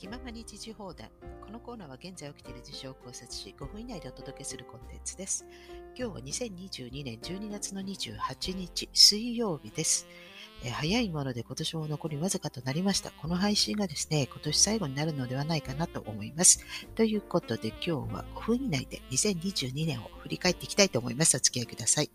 気ままに時事放談。このコーナーは現在起きている事象を考察し、5分以内でお届けするコンテンツです。今日は2022年12月の28日、水曜日です。早いもので今年も残りわずかとなりました。この配信がですね、今年最後になるのではないかなと思います。ということで今日は5分以内で2022年を振り返っていきたいと思います。お付き合いください。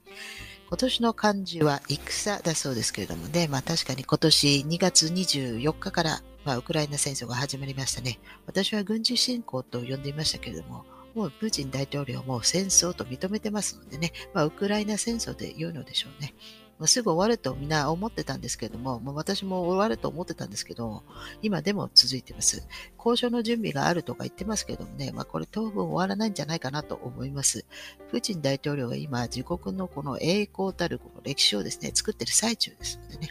今年の漢字は戦だそうですけれどもね、まあ確かに今年2月24日からまあ、ウクライナ戦争が始まりましたね。私は軍事侵攻と呼んでいましたけれども、もうプーチン大統領も戦争と認めてますのでね、まあ、ウクライナ戦争で言うのでしょうね。まあ、すぐ終わるとみんな思ってたんですけども、まあ、私も終わると思ってたんですけど、今でも続いてます。交渉の準備があるとか言ってますけどもね、まあ、これ当分終わらないんじゃないかなと思います。プーチン大統領が今、自国のこの栄光たるこの歴史をですね、作ってる最中ですのでね。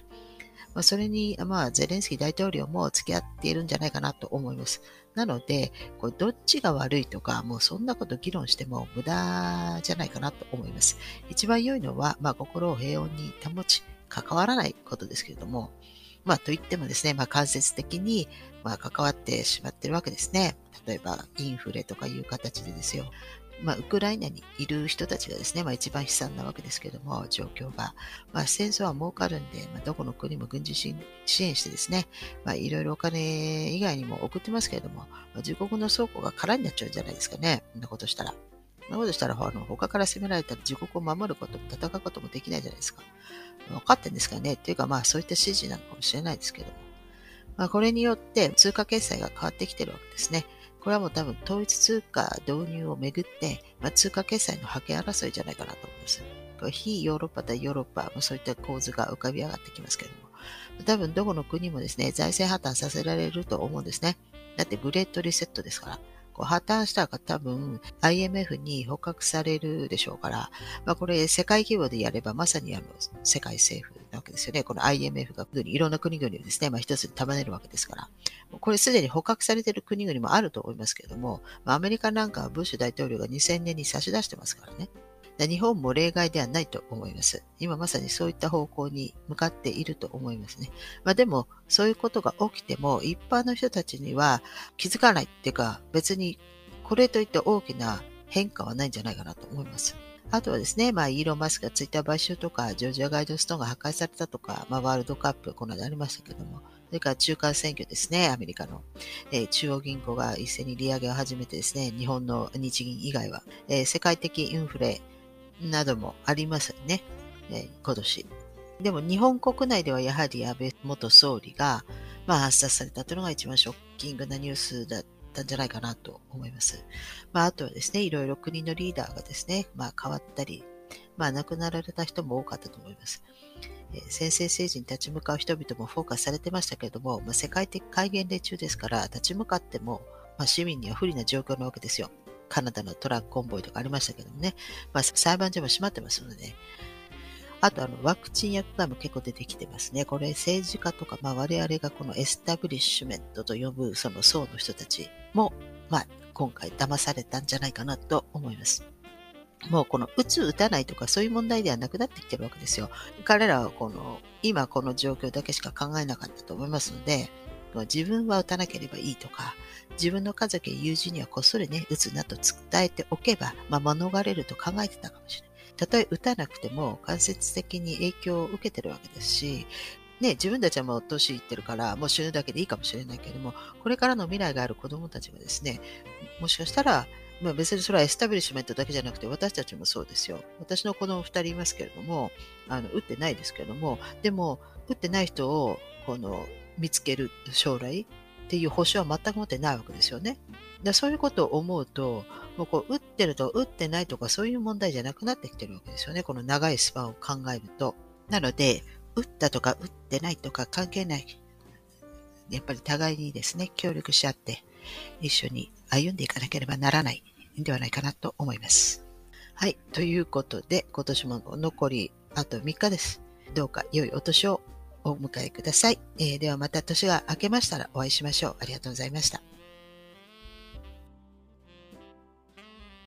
まあ、それに、まあ、ゼレンスキー大統領も付き合っているんじゃないかなと思います。なので、これどっちが悪いとか、もうそんなこと議論しても無駄じゃないかなと思います。一番良いのは、まあ、心を平穏に保ち、関わらないことですけれども、まあ、といってもですね、まあ、間接的に、まあ、関わってしまってるわけですね。例えば、インフレとかいう形でですよ。まあ、ウクライナにいる人たちがですね、まあ、一番悲惨なわけですけども、状況が。まあ、戦争は儲かるんで、まあ、どこの国も軍事支援してですね、まあ、いろいろお金以外にも送ってますけれども、まあ、自国の倉庫が空になっちゃうんじゃないですかね。こんなことしたら。そんなことしたら、あの、他から攻められたら自国を守ることも戦うこともできないじゃないですか。分かってんですかねっていうか、まあ、そういった指示なのかもしれないですけども。まあ、これによって通貨決済が変わってきてるわけですね。これはもう多分統一通貨導入をめぐって、まあ、通貨決済の覇権争いじゃないかなと思います。これ非ヨーロッパ対ヨーロッパも、そういった構図が浮かび上がってきますけれども、多分どこの国もですね、財政破綻させられると思うんですね。だってグレートリセットですから。こう破綻したが多分 IMF に捕獲されるでしょうから、まあ、これ世界規模でやればまさにあの世界政府なわけですよね。この IMF がいろんな国々をですね、まあ、一つに束ねるわけですから。これすでに捕獲されている国々もあると思いますけれども、まあ、アメリカなんかはブッシュ大統領が2000年に差し出してますからね。日本も例外ではないと思います。今まさにそういった方向に向かっていると思いますね。まあでも、そういうことが起きても、一般の人たちには気づかないっていうか、別にこれといって大きな変化はないんじゃないかなと思います。あとはですね、まあ、イーロン・マスクがツイッター買収とか、ジョージア・ガイドストーンが破壊されたとか、まあ、ワールドカップ、この間ありましたけども、それから中間選挙ですね、アメリカの、えー、中央銀行が一斉に利上げを始めてですね、日本の日銀以外は、えー、世界的インフレなどもありますよね、えー、今年。でも日本国内ではやはり安倍元総理が、まあ、発殺されたというのが一番ショッキングなニュースだったんじゃないかなと思います。まあ、あとはですね、いろいろ国のリーダーがですね、まあ、変わったり、まあ、亡くなられた人も多かったと思います。えー、先制政治に立ち向かう人々もフォーカスされてましたけれども、まあ、世界的戒厳令中ですから、立ち向かっても、まあ、市民には不利な状況なわけですよ。カナダのトラックコンボイとかありましたけどもね、まあ、裁判所も閉まってますので、ねあとあのワクチン薬がも結構出てきてますね。これ政治家とか、まあ、我々がこのエスタブリッシュメントと呼ぶその層の人たちも、まあ、今回騙されたんじゃないかなと思います。もうこの打つ打たないとかそういう問題ではなくなってきてるわけですよ。彼らはこの今この状況だけしか考えなかったと思いますので、自分は打たなければいいとか、自分の家族や友人にはこっそりね、打つなと伝えておけば、まあ、免れると考えてたかもしれない。たとえ打たなくても間接的に影響を受けてるわけですし、ね、自分たちはもう年いってるから、もう死ぬだけでいいかもしれないけれども、これからの未来がある子供たちがですね、もしかしたら、まあ、別にそれはエスタブリッシュメントだけじゃなくて、私たちもそうですよ。私の子供2人いますけれども、あの、打ってないですけれども、でも、打ってない人を、この、見つける将来っていう保証は全く持ってないわけですよね。だそういうことを思うと、もうこう、打ってると打ってないとかそういう問題じゃなくなってきてるわけですよね。この長いスパンを考えると。なので、打ったとか打ってないとか関係ない。やっぱり互いにですね、協力し合って、一緒に歩んでいかなければならないんではないかなと思います。はい。ということで、今年も残りあと3日です。どうか良いお年をお迎えください。えー、ではまた年が明けましたらお会いしましょう。ありがとうございました。